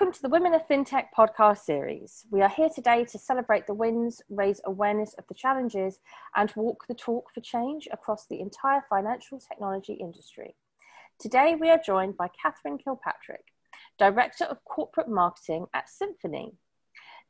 Welcome to the Women of FinTech podcast series. We are here today to celebrate the wins, raise awareness of the challenges, and walk the talk for change across the entire financial technology industry. Today, we are joined by Katherine Kilpatrick, Director of Corporate Marketing at Symphony.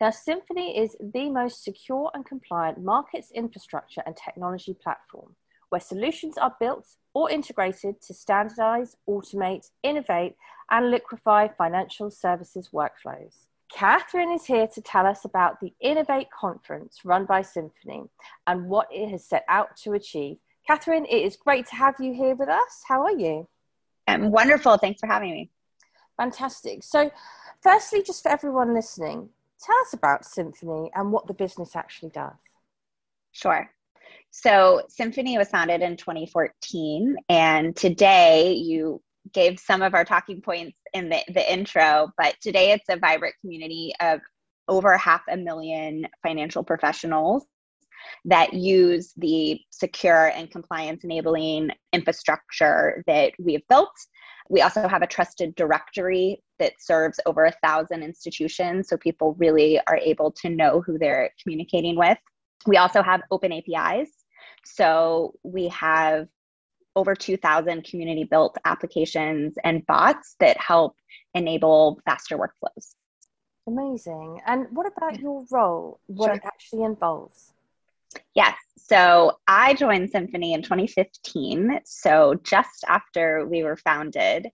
Now, Symphony is the most secure and compliant markets infrastructure and technology platform where solutions are built or integrated to standardize, automate, innovate, and liquefy financial services workflows. Katherine is here to tell us about the Innovate conference run by Symphony and what it has set out to achieve. Katherine, it is great to have you here with us. How are you? I'm wonderful. Thanks for having me. Fantastic. So, firstly, just for everyone listening, tell us about Symphony and what the business actually does. Sure. So, Symphony was founded in 2014, and today you gave some of our talking points in the, the intro, but today it's a vibrant community of over half a million financial professionals that use the secure and compliance enabling infrastructure that we've built. We also have a trusted directory that serves over a thousand institutions, so people really are able to know who they're communicating with. We also have open APIs so we have over 2,000 community built applications and bots that help enable faster workflows. Amazing. And what about your role, what sure. it actually involves? Yes. So I joined Symphony in 2015, so just after we were founded.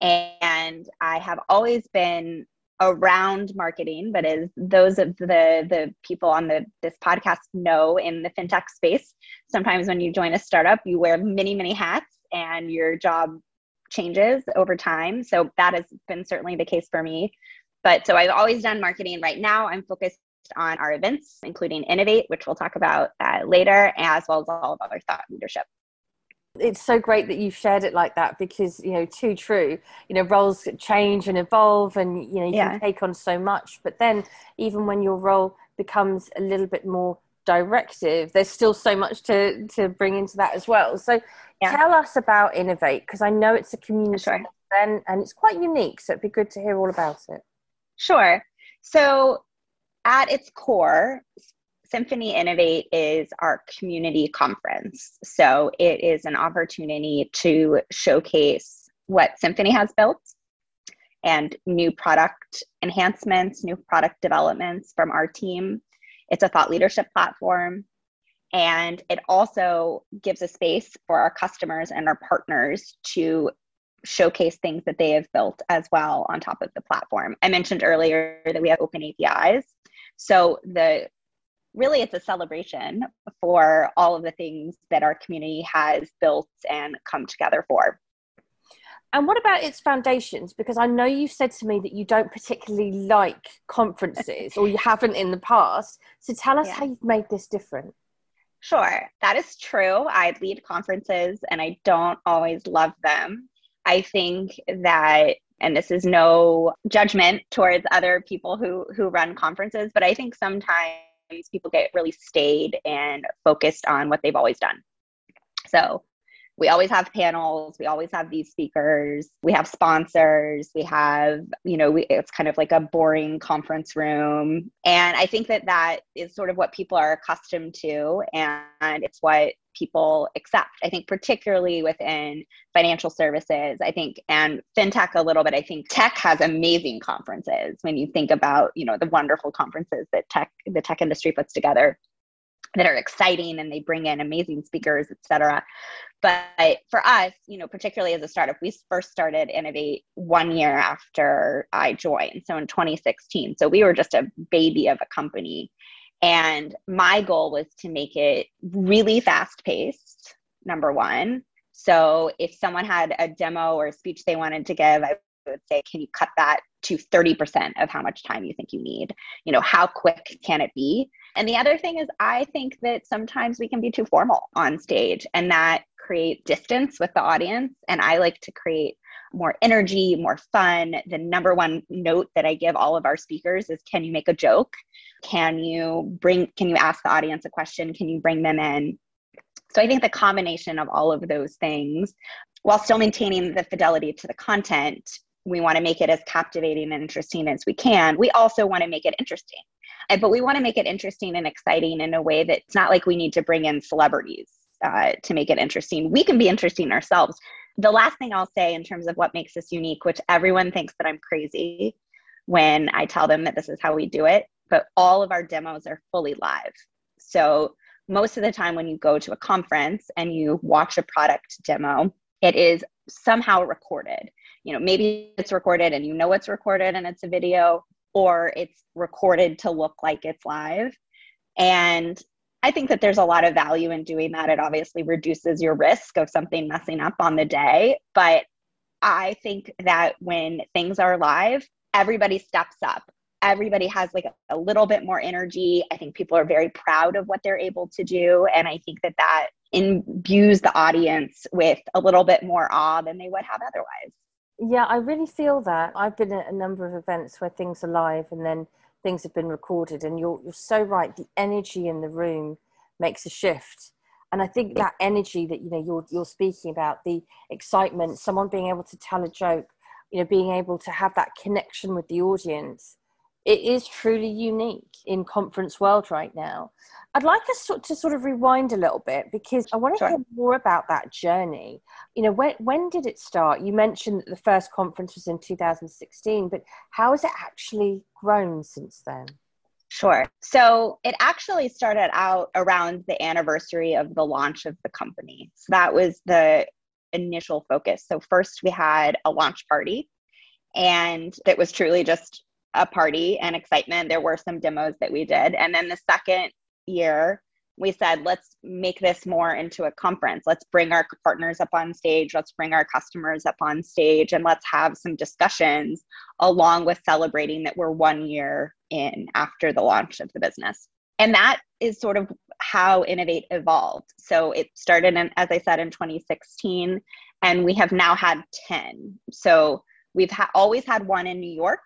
And I have always been around marketing, but as those of the the people on the this podcast know in the fintech space, sometimes when you join a startup, you wear many many hats, and your job changes over time. So that has been certainly the case for me. But so I've always done marketing. Right now, I'm focused on our events, including Innovate, which we'll talk about uh, later, as well as all of our thought leadership it's so great that you've shared it like that because you know too true you know roles change and evolve and you know you yeah. can take on so much but then even when your role becomes a little bit more directive there's still so much to to bring into that as well so yeah. tell us about innovate because i know it's a community sure. and and it's quite unique so it'd be good to hear all about it sure so at its core Symphony Innovate is our community conference. So it is an opportunity to showcase what Symphony has built and new product enhancements, new product developments from our team. It's a thought leadership platform. And it also gives a space for our customers and our partners to showcase things that they have built as well on top of the platform. I mentioned earlier that we have open APIs. So the really it's a celebration for all of the things that our community has built and come together for. And what about its foundations? Because I know you said to me that you don't particularly like conferences or you haven't in the past. So tell us yeah. how you've made this different. Sure, that is true. I lead conferences and I don't always love them. I think that and this is no judgment towards other people who who run conferences, but I think sometimes people get really staid and focused on what they've always done. So we always have panels. We always have these speakers. We have sponsors. We have you know we, it's kind of like a boring conference room. And i think that that is sort of what people are accustomed to and it's what people accept. I think particularly within financial services i think and fintech a little bit i think tech has amazing conferences when you think about you know the wonderful conferences that tech the tech industry puts together that are exciting and they bring in amazing speakers, et cetera. But for us, you know, particularly as a startup, we first started Innovate one year after I joined. So in 2016. So we were just a baby of a company. And my goal was to make it really fast paced, number one. So if someone had a demo or a speech they wanted to give, I would say, can you cut that to 30% of how much time you think you need? You know, how quick can it be? And the other thing is, I think that sometimes we can be too formal on stage and that create distance with the audience. And I like to create more energy, more fun. The number one note that I give all of our speakers is can you make a joke? Can you bring, can you ask the audience a question? Can you bring them in? So I think the combination of all of those things while still maintaining the fidelity to the content we want to make it as captivating and interesting as we can. We also want to make it interesting. But we want to make it interesting and exciting in a way that it's not like we need to bring in celebrities uh, to make it interesting. We can be interesting ourselves. The last thing I'll say in terms of what makes us unique, which everyone thinks that I'm crazy when I tell them that this is how we do it, but all of our demos are fully live. So most of the time when you go to a conference and you watch a product demo, it is somehow recorded. You know, maybe it's recorded and you know it's recorded and it's a video, or it's recorded to look like it's live. And I think that there's a lot of value in doing that. It obviously reduces your risk of something messing up on the day. But I think that when things are live, everybody steps up. Everybody has like a, little bit more energy. I think people are very proud of what they're able to do. And I think that that imbues the audience with a little bit more awe than they would have otherwise. Yeah, I really feel that. I've been at a number of events where things are live and then things have been recorded, and you're you're so right. The energy in the room makes a shift, and I think that energy that you know you're you're speaking about, the excitement, someone being able to tell a joke, you know, being able to have that connection with the audience, it is truly unique in conference world right now. I'd like us to, sort of rewind a little bit because I want to sure. hear more about that journey. You know, when when did it start? You mentioned that the first conference was in 2016, but how has it actually grown since then? Sure. So it actually started out around the anniversary of the launch of the company. So that was the initial focus. So first we had a launch party and it was truly just a party and excitement. There were some demos that we did. And then the second year, we said, let's make this more into a conference. Let's bring our partners up on stage. Let's bring our customers up on stage and let's have some discussions along with celebrating that we're one year in after the launch of the business. And that is sort of how Innovate evolved. So it started, in, as I said, in 2016, and we have now had 10. So we've ha- always had one in New York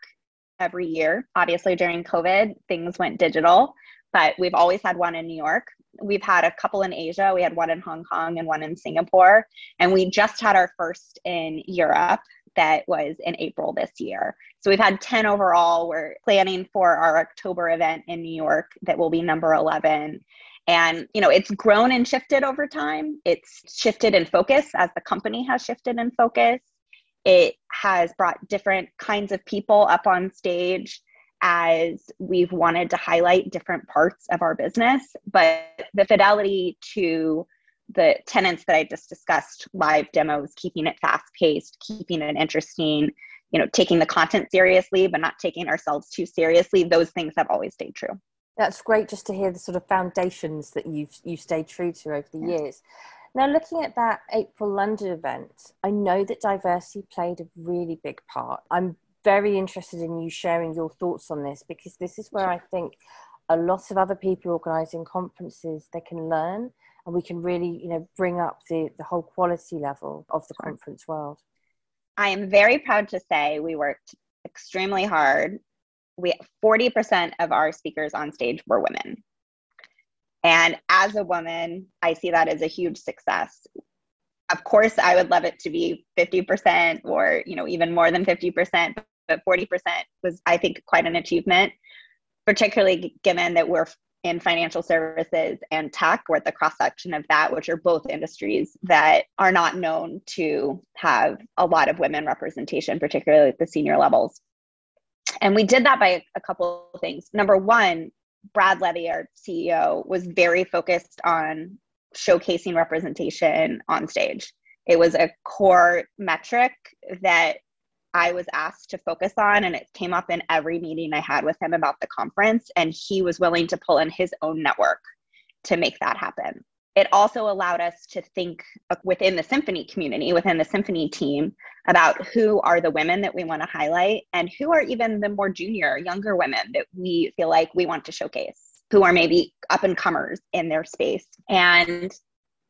every year. Obviously, during COVID, things went digital but we've always had one in New York. We've had a couple in Asia. We had one in Hong Kong and one in Singapore. And we just had our first in Europe that was in April this year. So we've had 10 overall. We're planning for our October event in New York that will be number 11. And, you know, it's grown and shifted over time. It's shifted in focus as the company has shifted in focus. It has brought different kinds of people up on stage as we've wanted to highlight different parts of our business. But the fidelity to the tenants that I just discussed live demos, keeping it fast paced, keeping it interesting, you know, taking the content seriously, but not taking ourselves too seriously, those things have always stayed true. That's great just to hear the sort of foundations that you've you stayed true to over the yeah. years. Now, looking at that April London event, I know that diversity played a really big part. I'm very interested in you sharing your thoughts on this because this is where I think a lot of other people organising conferences they can learn and we can really you know bring up the the whole quality level of the conference world. I am very proud to say we worked extremely hard. We 40% of our speakers on stage were women. And as a woman, I see that as a huge success. Of course, I would love it to be 50% or, you know, even more than 50%, but 40% was, I think, quite an achievement, particularly given that we're in financial services and tech. We're at the cross section of that, which are both industries that are not known to have a lot of women representation, particularly at the senior levels. And we did that by a couple of things. Number one, Brad Levy, our CEO, was very focused on showcasing representation on stage. It was a core metric that I was asked to focus on, and it came up in every meeting I had with him about the conference. And he was willing to pull in his own network to make that happen. It also allowed us to think within the symphony community, within the symphony team, about who are the women that we want to highlight and who are even the more junior, younger women that we feel like we want to showcase, who are maybe up and comers in their space. And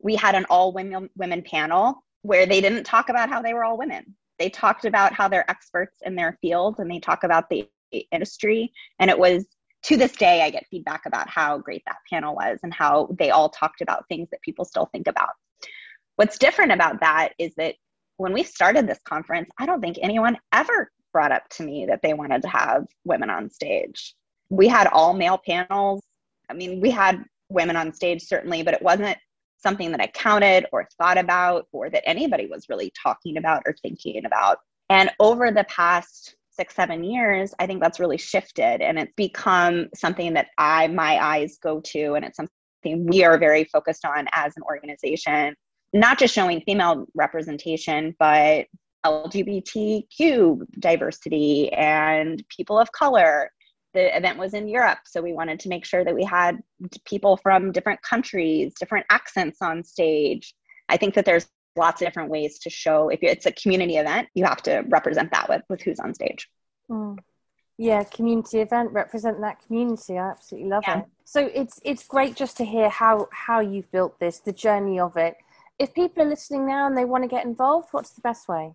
we had an all women women panel where they didn't talk about how they were all women they talked about how they're experts in their field and they talk about the industry. And it was to this day, I get feedback about how great that panel was and how they all talked about things that people still think about. What's different about that is that when we started this conference, I don't think anyone ever brought up to me that they wanted to have women on stage. We had all male panels. I mean, we had women on stage, certainly, but it wasn't something that I counted or thought about or that anybody was really talking about or thinking about. And over the past six, seven years, I think that's really shifted and it's become something that I, my eyes go to, and it's something we are very focused on as an organization, not just showing female representation, but LGBTQ diversity and people of color the event was in Europe, so we wanted to make sure that we had people from different countries, different accents on stage. I think that there's lots of different ways to show if it's a community event, you have to represent that with, with who's on stage. Mm. Yeah, community event, represent that community. I absolutely love yeah. it. So it's it's great just to hear how how you've built this, the journey of it. If people are listening now and they want to get involved, what's the best way?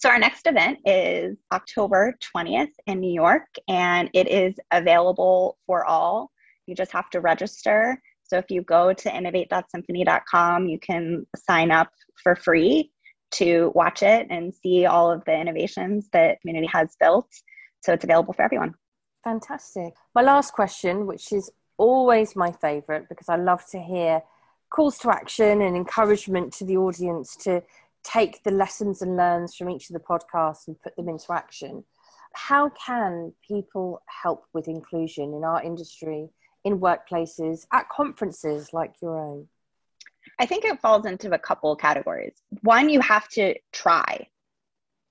So, our next event is October 20th in New York, and it is available for all. You just have to register. So, if you go to innovate.symphony.com, you can sign up for free to watch it and see all of the innovations that community has built. So, it's available for everyone. Fantastic. My last question, which is always my favorite because I love to hear calls to action and encouragement to the audience to take the lessons and learns from each of the podcasts and put them into action. How can people help with inclusion in our industry, in workplaces, at conferences like your own? I think it falls into a couple categories. One, you have to try.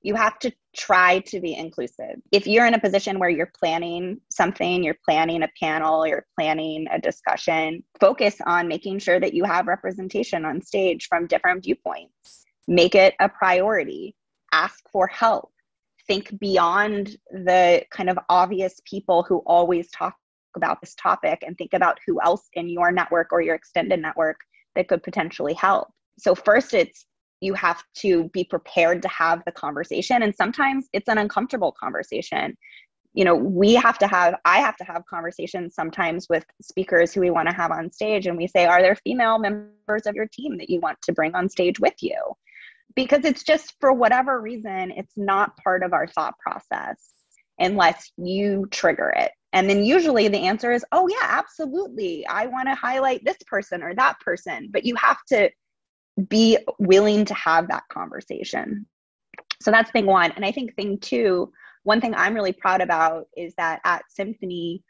You have to try to be inclusive. If you're in a position where you're planning something, you're planning a panel, you're planning a discussion, focus on making sure that you have representation on stage from different viewpoints make it a priority, ask for help, think beyond the kind of obvious people who always talk about this topic and think about who else in your network or your extended network that could potentially help. So, first, it's you have to be prepared to have the conversation. And sometimes it's an uncomfortable conversation. You know, we have to have, I have to have conversations sometimes with speakers who we want to have on stage. And we say, Are there female members of your team that you want to bring on stage with you? because it's just for whatever reason it's not part of our thought process unless you trigger it and then usually the answer is oh yeah absolutely i want to highlight this person or that person but you have to be willing to have that conversation so that's thing one and i think thing two one thing i'm really proud about is that at symphony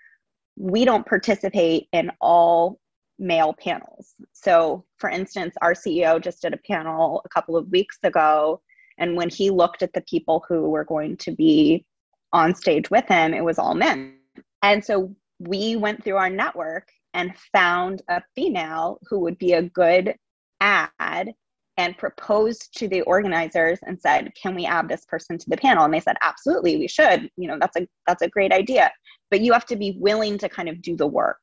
we don't participate in all male panels. So, for instance, our CEO just did a panel a couple of weeks ago. And when he looked at the people who were going to be on stage with him, it was all men. And so we went through our network and found a female who would be a good ad and proposed to the organizers and said can we add this person to the panel? And they said absolutely we should. You know that's a that's a great idea. But you have to be willing to kind of do the work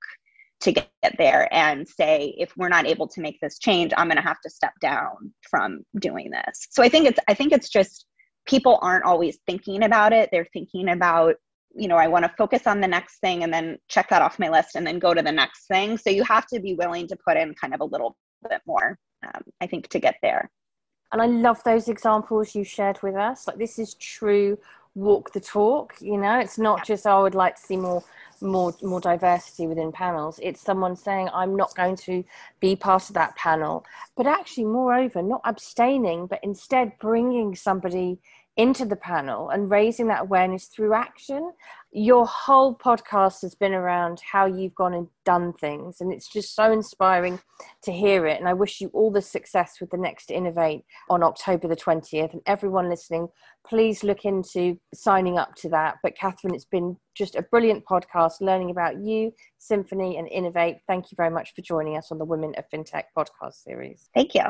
to get there and say if we're not able to make this change i'm going to have to step down from doing this. So i think it's i think it's just people aren't always thinking about it. They're thinking about you know i want to focus on the next thing and then check that off my list and then go to the next thing. So you have to be willing to put in kind of a little bit more um, i think to get there. And i love those examples you shared with us. Like this is true walk the talk you know? It's not just oh, i would like to see more more more diversity within panels. It's someone saying i'm not going to be part of that panel. But actually moreover not abstaining but instead bringing somebody into the panel and raising that awareness through action. Your whole podcast has been around how you've gone and done things, and it's just so inspiring to hear it. And I wish you all the success with the next Innovate on October the 20th. And everyone listening, please look into signing up to that. But Katherine, it's been just a brilliant podcast learning about you, Symphony, and Innovate. Thank you very much for joining us on the Women of FinTech podcast series. Thank you.